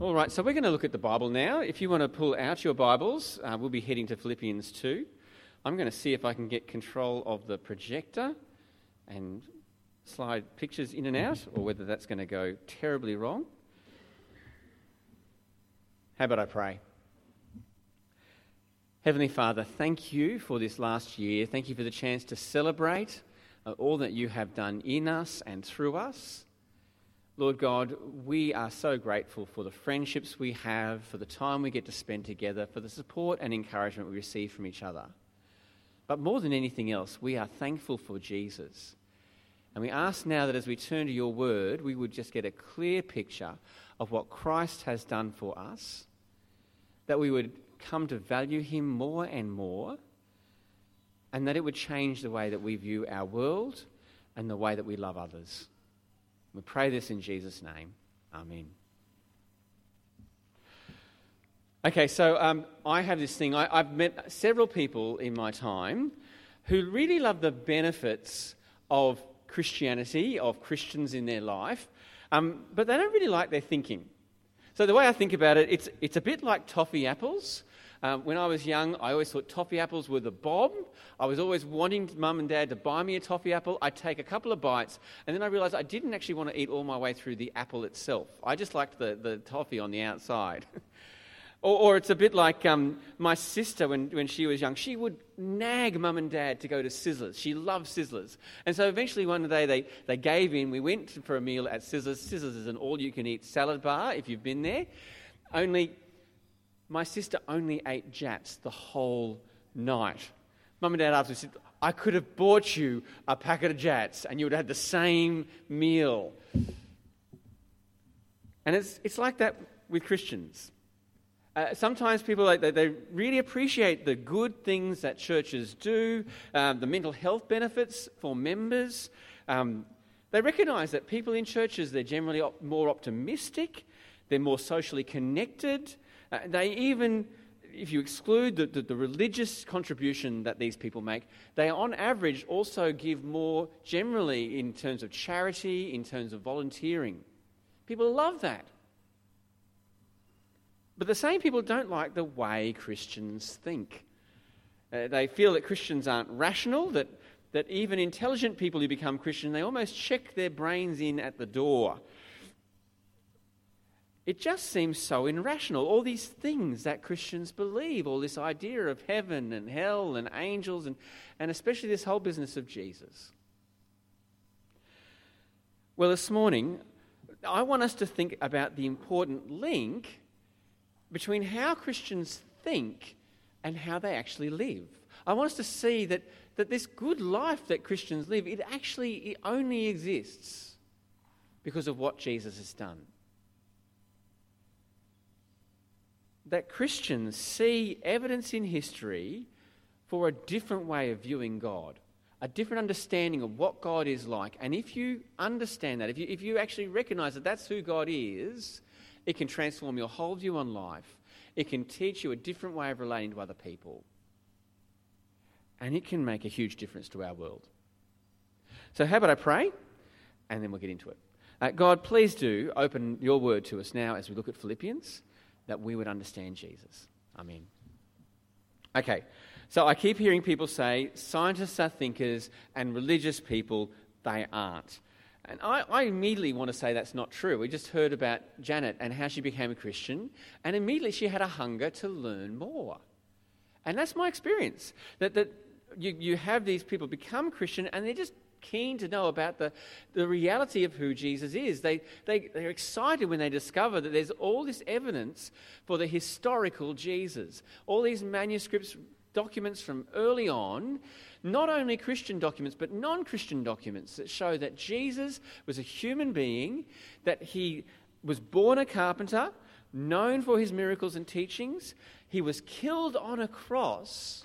All right, so we're going to look at the Bible now. If you want to pull out your Bibles, uh, we'll be heading to Philippians 2. I'm going to see if I can get control of the projector and slide pictures in and out, or whether that's going to go terribly wrong. How about I pray? Heavenly Father, thank you for this last year. Thank you for the chance to celebrate uh, all that you have done in us and through us. Lord God, we are so grateful for the friendships we have, for the time we get to spend together, for the support and encouragement we receive from each other. But more than anything else, we are thankful for Jesus. And we ask now that as we turn to your word, we would just get a clear picture of what Christ has done for us, that we would come to value him more and more, and that it would change the way that we view our world and the way that we love others. We pray this in Jesus' name. Amen. Okay, so um, I have this thing. I, I've met several people in my time who really love the benefits of Christianity, of Christians in their life, um, but they don't really like their thinking. So the way I think about it, it's, it's a bit like toffee apples. Um, when I was young, I always thought toffee apples were the bomb. I was always wanting mum and dad to buy me a toffee apple. I'd take a couple of bites, and then I realised I didn't actually want to eat all my way through the apple itself. I just liked the, the toffee on the outside. or, or, it's a bit like um, my sister when, when she was young. She would nag mum and dad to go to Sizzlers. She loved Sizzlers. And so eventually one day they, they gave in. We went for a meal at Sizzlers. Sizzlers is an all you can eat salad bar if you've been there. Only my sister only ate Jatz the whole night. Mum and Dad after said, I could have bought you a packet of Jatz and you would have had the same meal. And it's, it's like that with Christians. Uh, sometimes people they, they really appreciate the good things that churches do, um, the mental health benefits for members. Um, they recognize that people in churches they're generally op- more optimistic, they're more socially connected, uh, they even, if you exclude the, the, the, religious contribution that these people make, they on average also give more generally in terms of charity, in terms of volunteering. People love that. But the same people don't like the way Christians think. Uh, they feel that Christians aren't rational, that, that even intelligent people who become Christian, they almost check their brains in at the door it just seems so irrational. All these things that Christians believe, all this idea of heaven and hell and angels, and, and especially this whole business of Jesus. Well, this morning, I want us to think about the important link between how Christians think and how they actually live. I want us to see that, that this good life that Christians live, it actually it only exists because of what Jesus has done. That Christians see evidence in history for a different way of viewing God, a different understanding of what God is like. And if you understand that, if you, if you actually recognize that that's who God is, it can transform your whole view on life. It can teach you a different way of relating to other people. And it can make a huge difference to our world. So, how about I pray? And then we'll get into it. Uh, God, please do open your word to us now as we look at Philippians that we would understand Jesus. Amen. Okay, so I keep hearing people say scientists are thinkers and religious people, they aren't. And I, I, immediately want to say that's not true. We just heard about Janet and how she became a Christian, and immediately she had a hunger to learn more. And that's my experience. That, that you, you have these people become Christian and they're just keen to know about the, the reality of who Jesus is. They, they, they're excited when they discover that there's all this evidence for the historical Jesus. All these manuscripts, documents from early on, not only Christian documents, but non Christian documents that show that Jesus was a human being, that he was born a carpenter, known for his miracles and teachings. He was killed on a cross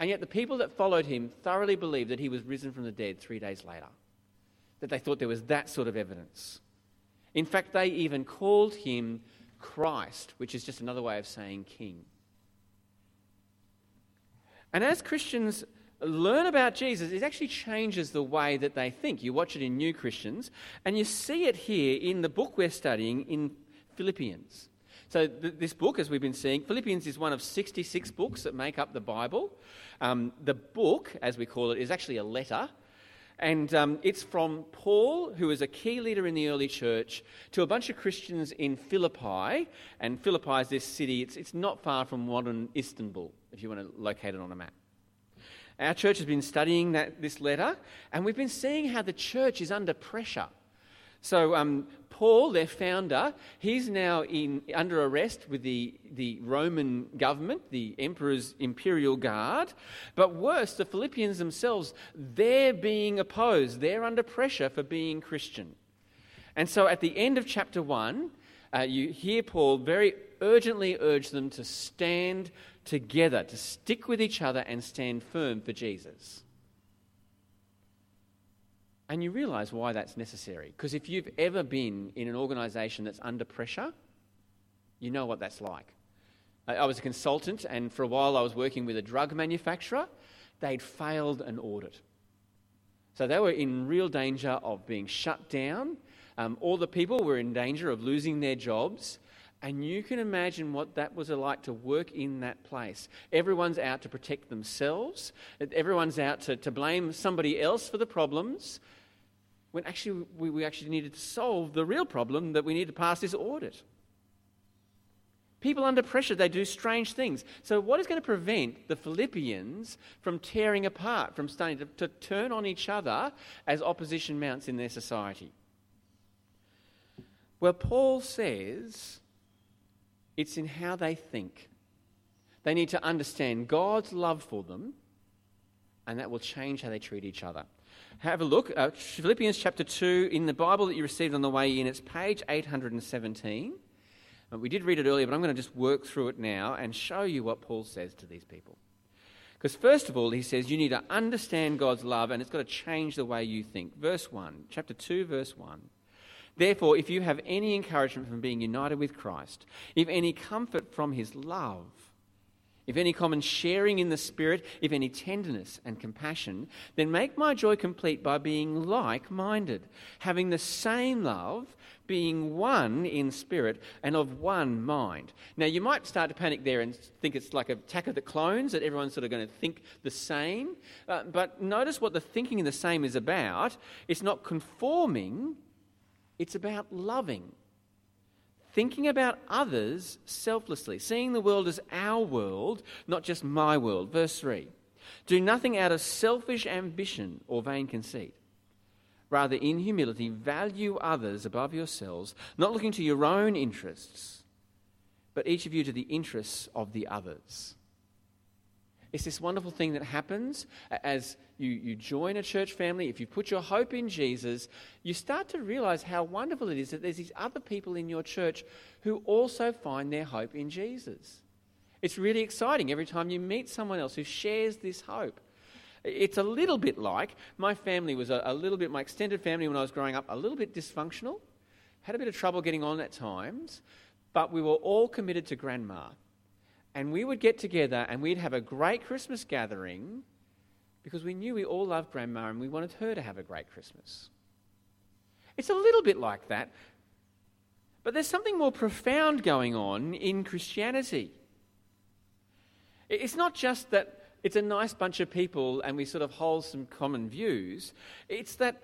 and yet the people that followed him thoroughly believed that he was risen from the dead three days later. That they thought there was that sort of evidence. In fact, they even called him Christ, which is just another way of saying king. And as Christians learn about Jesus, it actually changes the way that they think. You watch it in new Christians, and you see it here in the book we're studying in Philippians. So, th- this book, as we've been seeing, Philippians is one of 66 books that make up the Bible. Um, the book, as we call it, is actually a letter. And um, it's from Paul, who was a key leader in the early church, to a bunch of Christians in Philippi. And Philippi is this city, it's, it's not far from modern Istanbul, if you want to locate it on a map. Our church has been studying that, this letter, and we've been seeing how the church is under pressure. So, um, Paul, their founder, he's now in, under arrest with the, the Roman government, the emperor's imperial guard. But worse, the Philippians themselves, they're being opposed. They're under pressure for being Christian. And so at the end of chapter 1, uh, you hear Paul very urgently urge them to stand together, to stick with each other and stand firm for Jesus. And you realize why that's necessary. Because if you've ever been in an organization that's under pressure, you know what that's like. I was a consultant, and for a while I was working with a drug manufacturer. They'd failed an audit. So they were in real danger of being shut down. Um, all the people were in danger of losing their jobs. And you can imagine what that was like to work in that place. Everyone's out to protect themselves, everyone's out to, to blame somebody else for the problems when actually we, we actually needed to solve the real problem that we need to pass this audit. People under pressure, they do strange things. So, what is going to prevent the Philippians from tearing apart, from starting to, to turn on each other as opposition mounts in their society? Well, Paul says it's in how they think. They need to understand God's love for them, and that will change how they treat each other have a look. Uh, Philippians chapter 2 in the Bible that you received on the way in, it's page 817. Uh, we did read it earlier, but I'm going to just work through it now and show you what Paul says to these people. Because, first of all, he says you need to understand God's love and it's got to change the way you think. Verse 1, chapter 2, verse 1. Therefore, if you have any encouragement from being united with Christ, if any comfort from his love, if any common sharing in the Spirit, if any tenderness and compassion, then make my joy complete by being like minded, having the same love, being one in spirit and of one mind. Now, you might start to panic there and think it's like a attack of the clones, that everyone's sort of going to think the same. Uh, but notice what the thinking in the same is about. It's not conforming, it's about loving thinking about others selflessly, seeing the world as our world, not just my world. Verse 3 Do nothing out of selfish ambition or vain conceit. Rather, in humility, value others above yourselves, not looking to your own interests, but each of you to the interests of the others. It's this wonderful thing that happens as you, you join a church family. If you put your hope in Jesus, you start to realize how wonderful it is that there's these other people in your church who also find their hope in Jesus. It's really exciting every time you meet someone else who shares this hope. It's a little bit like my family was a, a little bit, my extended family when I was growing up, a little bit dysfunctional, had a bit of trouble getting on at times, but we were all committed to grandma and we would get together and we'd have a great Christmas gathering because we knew we all loved Grandma and we wanted her to have a great Christmas. It's a little bit like that, but there's something more profound going on in Christianity. It's not just that it's a nice bunch of people and we sort of hold some common views, it's that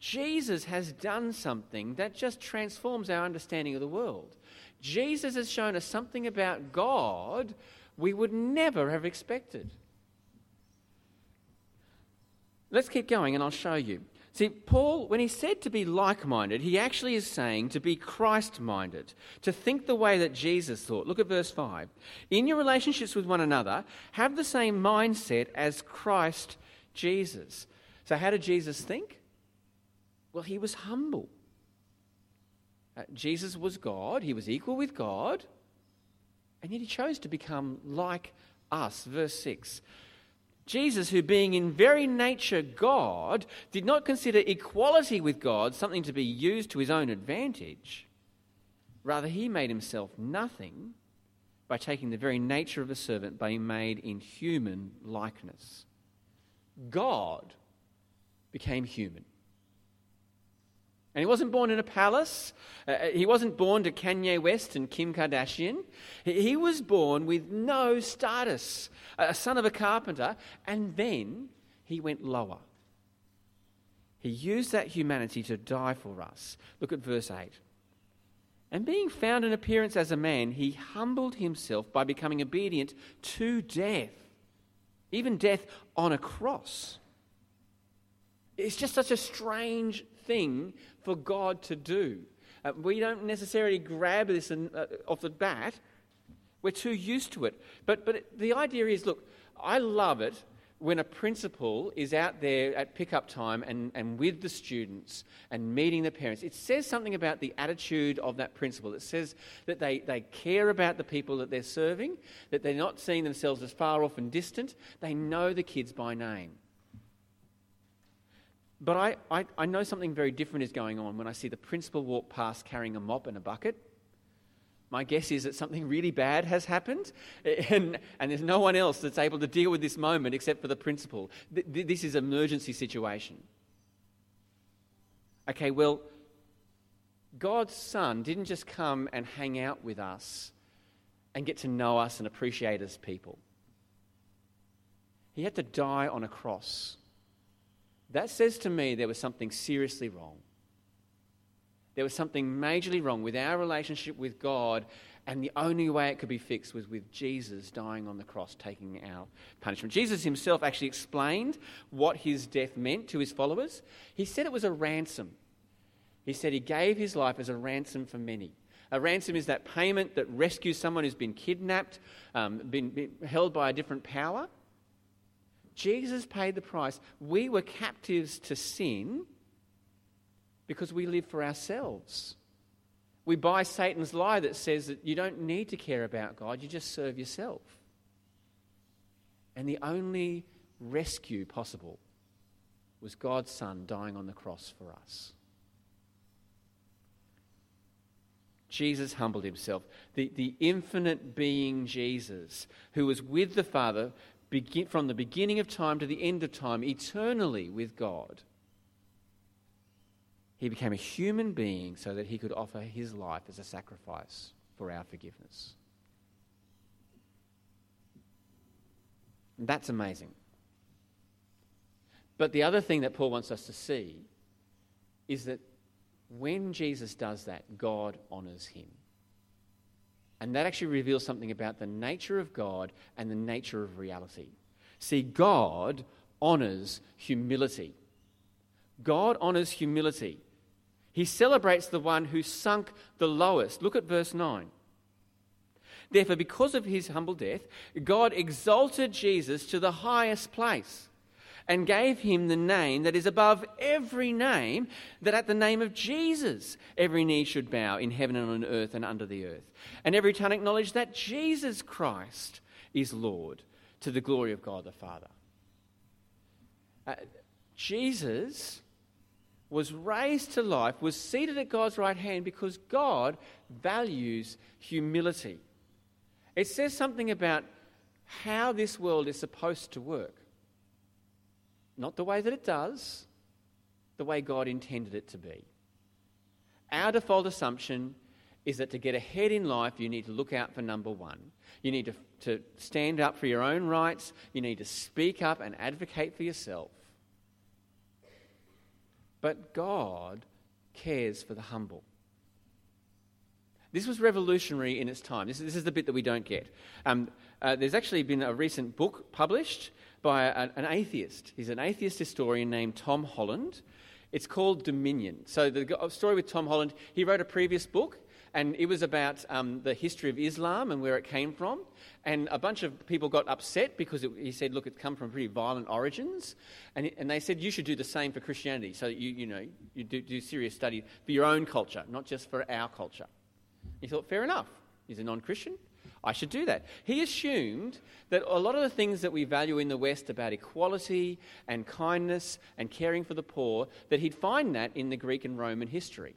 Jesus has done something that just transforms our understanding of the world. Jesus has shown us something about God we would never have expected. Let's keep going and I'll show you. See, Paul, when he said to be like minded, he actually is saying to be Christ minded, to think the way that Jesus thought. Look at verse 5. In your relationships with one another, have the same mindset as Christ Jesus. So, how did Jesus think? Well, he was humble. Uh, Jesus was God, he was equal with God, and yet he chose to become like us. Verse 6. Jesus, who being in very nature God, did not consider equality with God something to be used to his own advantage. Rather, he made himself nothing by taking the very nature of a servant, being made in human likeness. God became human. And he wasn't born in a palace. Uh, uh, he wasn't born to Kanye West and Kim Kardashian. He, he was born with no status, a son of a carpenter, and then he went lower. He used that humanity to die for us. Look at verse 8. And being found in appearance as a man, he humbled himself by becoming obedient to death, even death on a cross. It's just such a strange thing for God to do. Uh, we don't necessarily grab this in, uh, off the bat. We're too used to it. But, but the idea is look, I love it when a principal is out there at pickup time and, and with the students and meeting the parents, it says something about the attitude of that principal. It says that they, they care about the people that they're serving, that they're not seeing themselves as far off and distant. They know the kids by name. But I, I, I know something very different is going on when I see the principal walk past carrying a mop and a bucket. My guess is that something really bad has happened, and, and there's no one else that's able to deal with this moment except for the principal. Th- this is an emergency situation. Okay, well, God's Son didn't just come and hang out with us and get to know us and appreciate us people. He had to die on a cross that says to me there was something seriously wrong. There was something majorly wrong with our relationship with God, and the only way it could be fixed was with Jesus dying on the cross, taking our punishment. Jesus himself actually explained what his death meant to his followers. He said it was a ransom. He said he gave his life as a ransom for many. A ransom is that payment that rescues someone who's been kidnapped, um, been, been held by a different power. Jesus paid the price. We were captives to sin because we live for ourselves. We buy Satan's lie that says that you don't need to care about God, you just serve yourself. And the only rescue possible was God's Son dying on the cross for us. Jesus humbled himself. The, the infinite being Jesus, who was with the Father begin, from the beginning of time to the end of time, eternally with God. He became a human being so that he could offer his life as a sacrifice for our forgiveness. That's amazing. But the other thing that Paul wants us to see is that when Jesus does that, God honours him. And that actually reveals something about the nature of God and the nature of reality. See, God honors humility. God honors humility. He celebrates the one who sunk the lowest. Look at verse 9. Therefore, because of his humble death, God exalted Jesus to the highest place and gave him the name that is above every name, that at the name of Jesus every knee should bow in heaven and on earth and under the earth, and every tongue acknowledge that Jesus Christ is Lord to the glory of God the Father. Uh, Jesus was raised to life, was seated at God's right hand because God values humility. It says something about how this world is supposed to work. Not the way that it does, the way God intended it to be. Our default assumption is that to get ahead in life, you need to look out for number one. You need to, to stand up for your own rights. You need to speak up and advocate for yourself. But God cares for the humble. This was revolutionary in its time. This, this is the bit that we don't get. Um, uh, there's actually been a recent book published by a, an atheist. He's an atheist historian named Tom Holland. It's called Dominion. So, the story with Tom Holland, he wrote a previous book, and it was about um, the history of Islam and where it came from. And a bunch of people got upset because it, he said, look, it's come from pretty violent origins. And, and they said, you should do the same for Christianity. So you, you know, you do, do serious study for your own culture, not just for our culture. He thought, fair enough. He's a non Christian. I should do that. He assumed that a lot of the things that we value in the West about equality and kindness and caring for the poor, that he'd find that in the Greek and Roman history.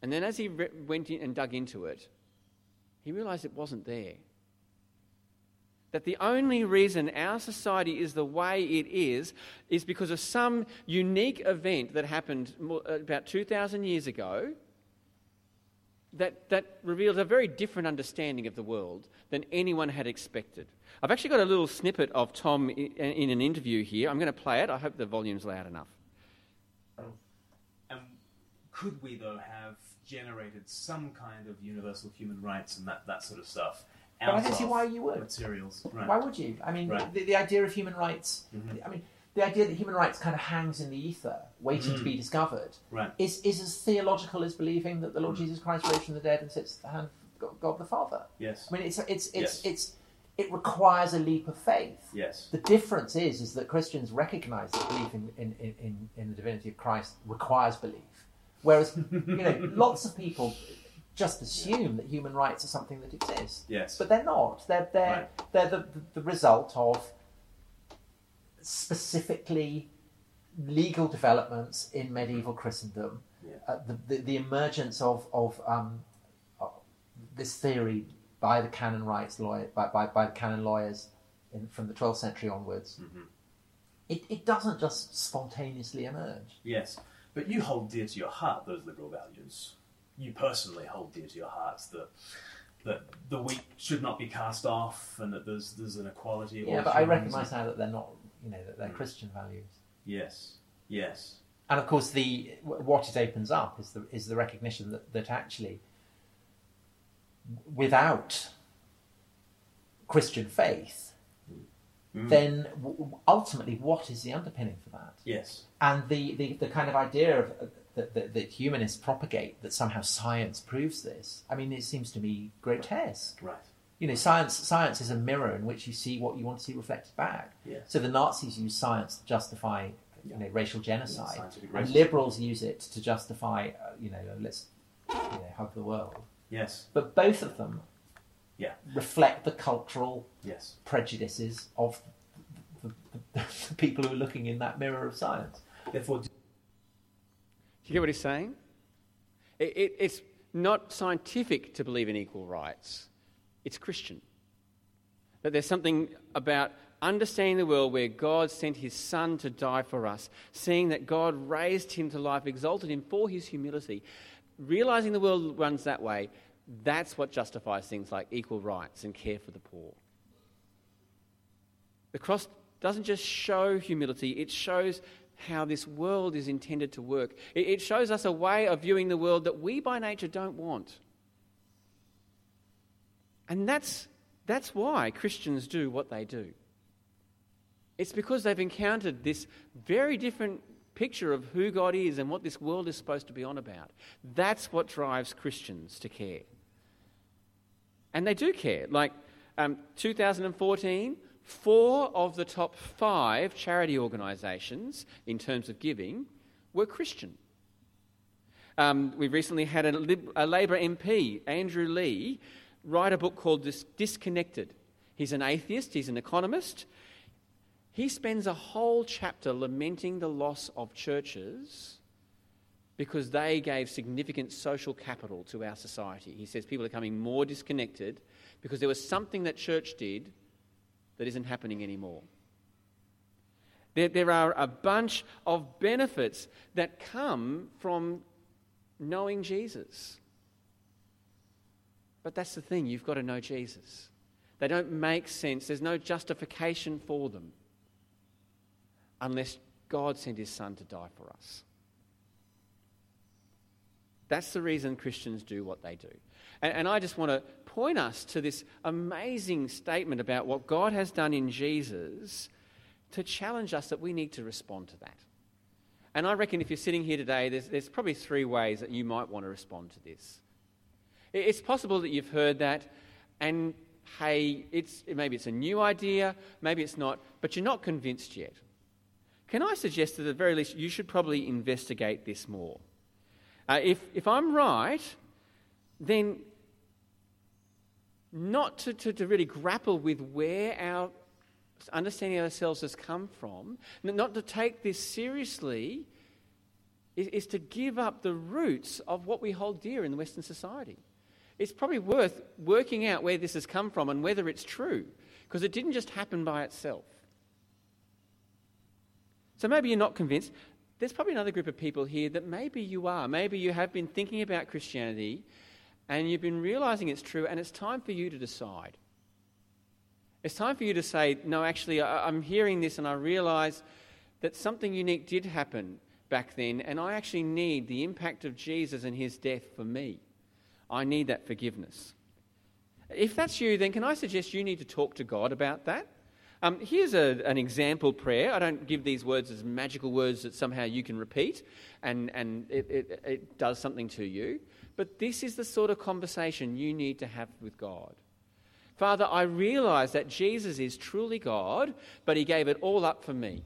And then as he went in and dug into it, he realized it wasn't there. That the only reason our society is the way it is is because of some unique event that happened about 2,000 years ago that, that reveals a very different understanding of the world than anyone had expected. I've actually got a little snippet of Tom in, in an interview here. I'm going to play it. I hope the volume's loud enough. Um, could we, though, have generated some kind of universal human rights and that, that sort of stuff? But I don't see why you would. Materials. Right. Why would you? I mean, right. the, the, idea of human rights. Mm-hmm. I mean, the idea that human rights kind of hangs in the ether, waiting mm. to be mm. discovered, right. is, is as theological as believing that the Lord mm. Jesus Christ rose from the dead and sits at the hand of God, the Father. Yes. I mean, it's it's it's yes. it's it requires a leap of faith. Yes. The difference is is that Christians recognise that belief in, in, in, in the divinity of Christ requires belief, whereas you know lots of people just assume that human rights are something that exists. Yes. But they're not. They're they're right. they're the, the result of specifically legal developments in medieval Christendom, yeah. uh, the, the, the, emergence of, of, um, this theory by the canon rights lawyer, by, by, by the canon lawyers in, from the 12th century onwards, mm-hmm. it, it doesn't just spontaneously emerge. Yes, but you hold dear to your heart those liberal values. You personally hold dear to your hearts that that the weak should not be cast off and that there's there's an equality. yeah, but I recognise now that they're not you know, that they're mm. Christian values. Yes, yes. And of course, the what it opens up is the is the recognition that that actually, without Christian faith, mm. then ultimately, what is the underpinning for that? Yes. And the the, the kind of idea of that, that, that, humanists propagate that somehow science proves this. I mean, it seems to me grotesque. Right you know, science science is a mirror in which you see what you want to see reflected back. Yeah. So the Nazis use science to justify, you know, racial genocide, yeah, and liberals use it to justify, uh, you know, let's you know, hug the world. Yes. But both of them, yeah, reflect the cultural yes. prejudices of the, the, the, people who are looking in that mirror of science. Therefore, do you get what he's saying? It, it, it's not scientific to believe in equal rights it's Christian. That there's something about understanding the world where God sent his Son to die for us, seeing that God raised him to life, exalted him for his humility, realizing the world runs that way, that's what justifies things like equal rights and care for the poor. The cross doesn't just show humility, it shows how this world is intended to work. It shows us a way of viewing the world that we by nature don't want. And that's, that's why Christians do what they do. It's because they've encountered this very different picture of who God is and what this world is supposed to be on about. That's what drives Christians to care. And they do care. Like um, 2014, four of the top five charity organisations in terms of giving were Christian. Um, we recently had a, Lib- a Labor MP, Andrew Leigh, write a book called Disconnected. He's an atheist, he's an economist. He spends a whole chapter lamenting the loss of churches because they gave significant social capital to our society. He says people are becoming more disconnected because there was something that church did that isn't happening anymore. There, there are a bunch of benefits that come from knowing Jesus. But that's the thing, you've got to know Jesus. They don't make sense, there's no justification for them unless God sent his son to die for us. That's the reason Christians do what they do. And, and, I just want to point us to this amazing statement about what God has done in Jesus to challenge us that we need to respond to that. And I reckon if you're sitting here today, there's, there's probably three ways that you might want to respond to this. It's possible that you've heard that, and hey, it's, maybe it's a new idea, maybe it's not, but you're not convinced yet. Can I suggest that at the very least you should probably investigate this more? Uh, if, if I'm right, then not to, to, to really grapple with where our understanding of ourselves has come from, not to take this seriously, is, is to give up the roots of what we hold dear in Western society it's probably worth working out where this has come from and whether it's true. because it didn't just happen by itself. So maybe you're not convinced. There's probably another group of people here that maybe you are. Maybe you have been thinking about Christianity and you've been realizing it's true, and it's time for you to decide. It's time for you to say, No, actually, I'm hearing this and I realize that something unique did happen back then, and I actually need the impact of Jesus and his death for me. I need that forgiveness. If that's you, then can I suggest you need to talk to God about that? Um, here's a, an example prayer. I don't give these words as magical words that somehow you can repeat and, and it, it, it does something to you. But this is the sort of conversation you need to have with God. Father, I realize that Jesus is truly God, but he gave it all up for me.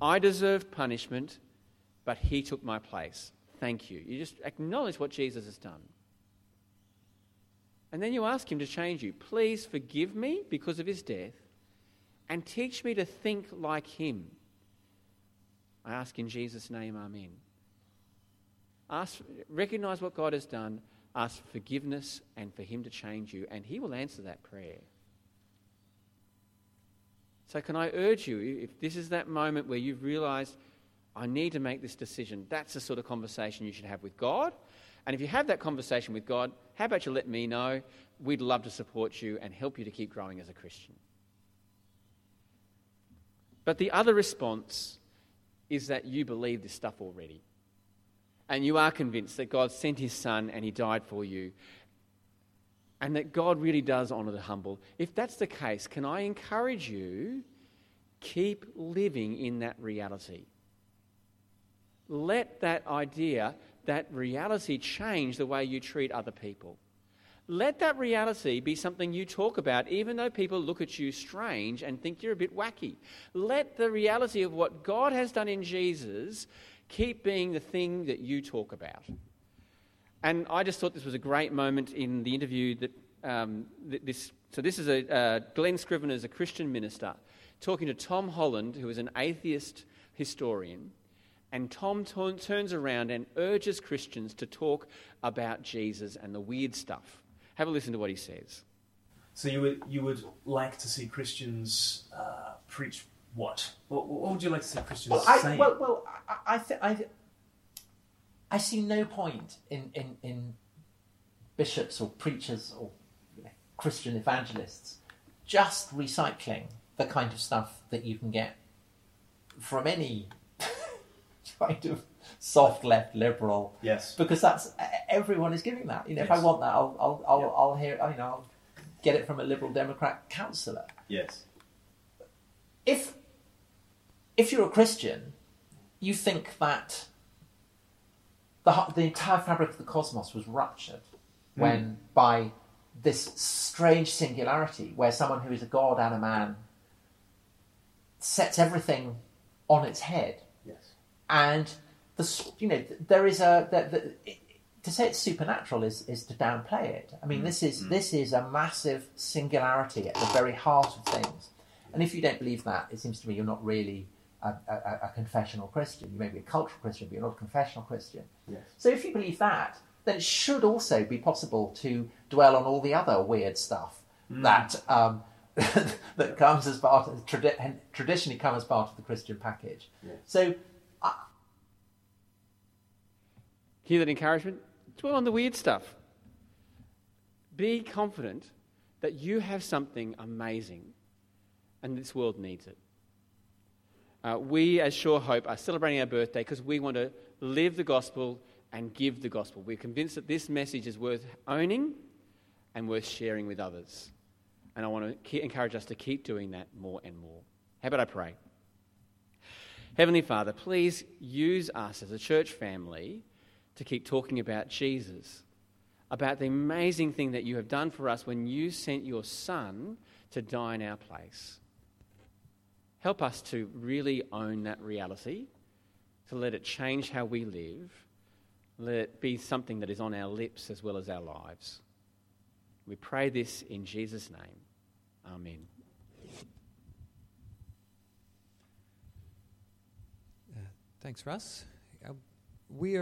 I deserved punishment, but he took my place. Thank you. You just acknowledge what Jesus has done. And then you ask him to change you. Please forgive me because of his death and teach me to think like him. I ask in Jesus' name, Amen. Ask, recognize what God has done, ask for forgiveness and for him to change you, and he will answer that prayer. So, can I urge you, if this is that moment where you've realized, I need to make this decision, that's the sort of conversation you should have with God. And if you have that conversation with God, how about you let me know? We'd love to support you and help you to keep growing as a Christian. But the other response is that you believe this stuff already. And you are convinced that God sent his son and he died for you. And that God really does honour the humble. If that's the case, can I encourage you keep living in that reality? Let that idea, that reality change the way you treat other people. Let that reality be something you talk about, even though people look at you strange and think you're a bit wacky. Let the reality of what God has done in Jesus keep being the thing that you talk about. And I just thought this was a great moment in the interview that um, this. So this is a uh, Glen Scrivener is a Christian minister talking to Tom Holland, who is an atheist historian. And Tom t- turns around and urges Christians to talk about Jesus and the weird stuff have a listen to what he says. So you would you would like to see Christians uh, preach what? what? what? would you like to see Christians well, I, say? Well, well, I, I, th- I, th- I see no point in, in, in bishops or preachers or you know, Christian evangelists just recycling the kind of stuff that you can get from any kind of soft left liberal. Yes. Because that's everyone is giving that. You know, yes. if I want that, I'll I'll I'll, yeah. I'll hear. You know, I'll get it from a liberal Democrat councillor. Yes. If if you're a Christian, you think that the the entire fabric of the cosmos was ruptured mm. when by this strange singularity where someone who is a god and a man sets everything on its head. And the you know there is a the, the, to say it's supernatural is, is to downplay it. I mean, mm. this is mm. this is a massive singularity at the very heart of things. And if you don't believe that, it seems to me you're not really a, a, a confessional Christian. You may be a cultural Christian, but you're not a confessional Christian. Yes. So if you believe that, then it should also be possible to dwell on all the other weird stuff mm. that um, that comes as part of tradi- traditionally come as part of the Christian package. Yes. So Hear that encouragement? Dwell on the weird stuff. Be confident that you have something amazing and this world needs it. Uh, we, as Sure Hope, are celebrating our birthday because we want to live the gospel and give the gospel. We're convinced that this message is worth owning and worth sharing with others. And I want to encourage us to keep doing that more and more. How about I pray? Heavenly Father, please use us as a church family to keep talking about Jesus, about the amazing thing that you have done for us when you sent your Son to die in our place. Help us to really own that reality, to let it change how we live, let it be something that is on our lips as well as our lives. We pray this in Jesus' name. Amen. Uh, thanks, Russ. Uh, we are.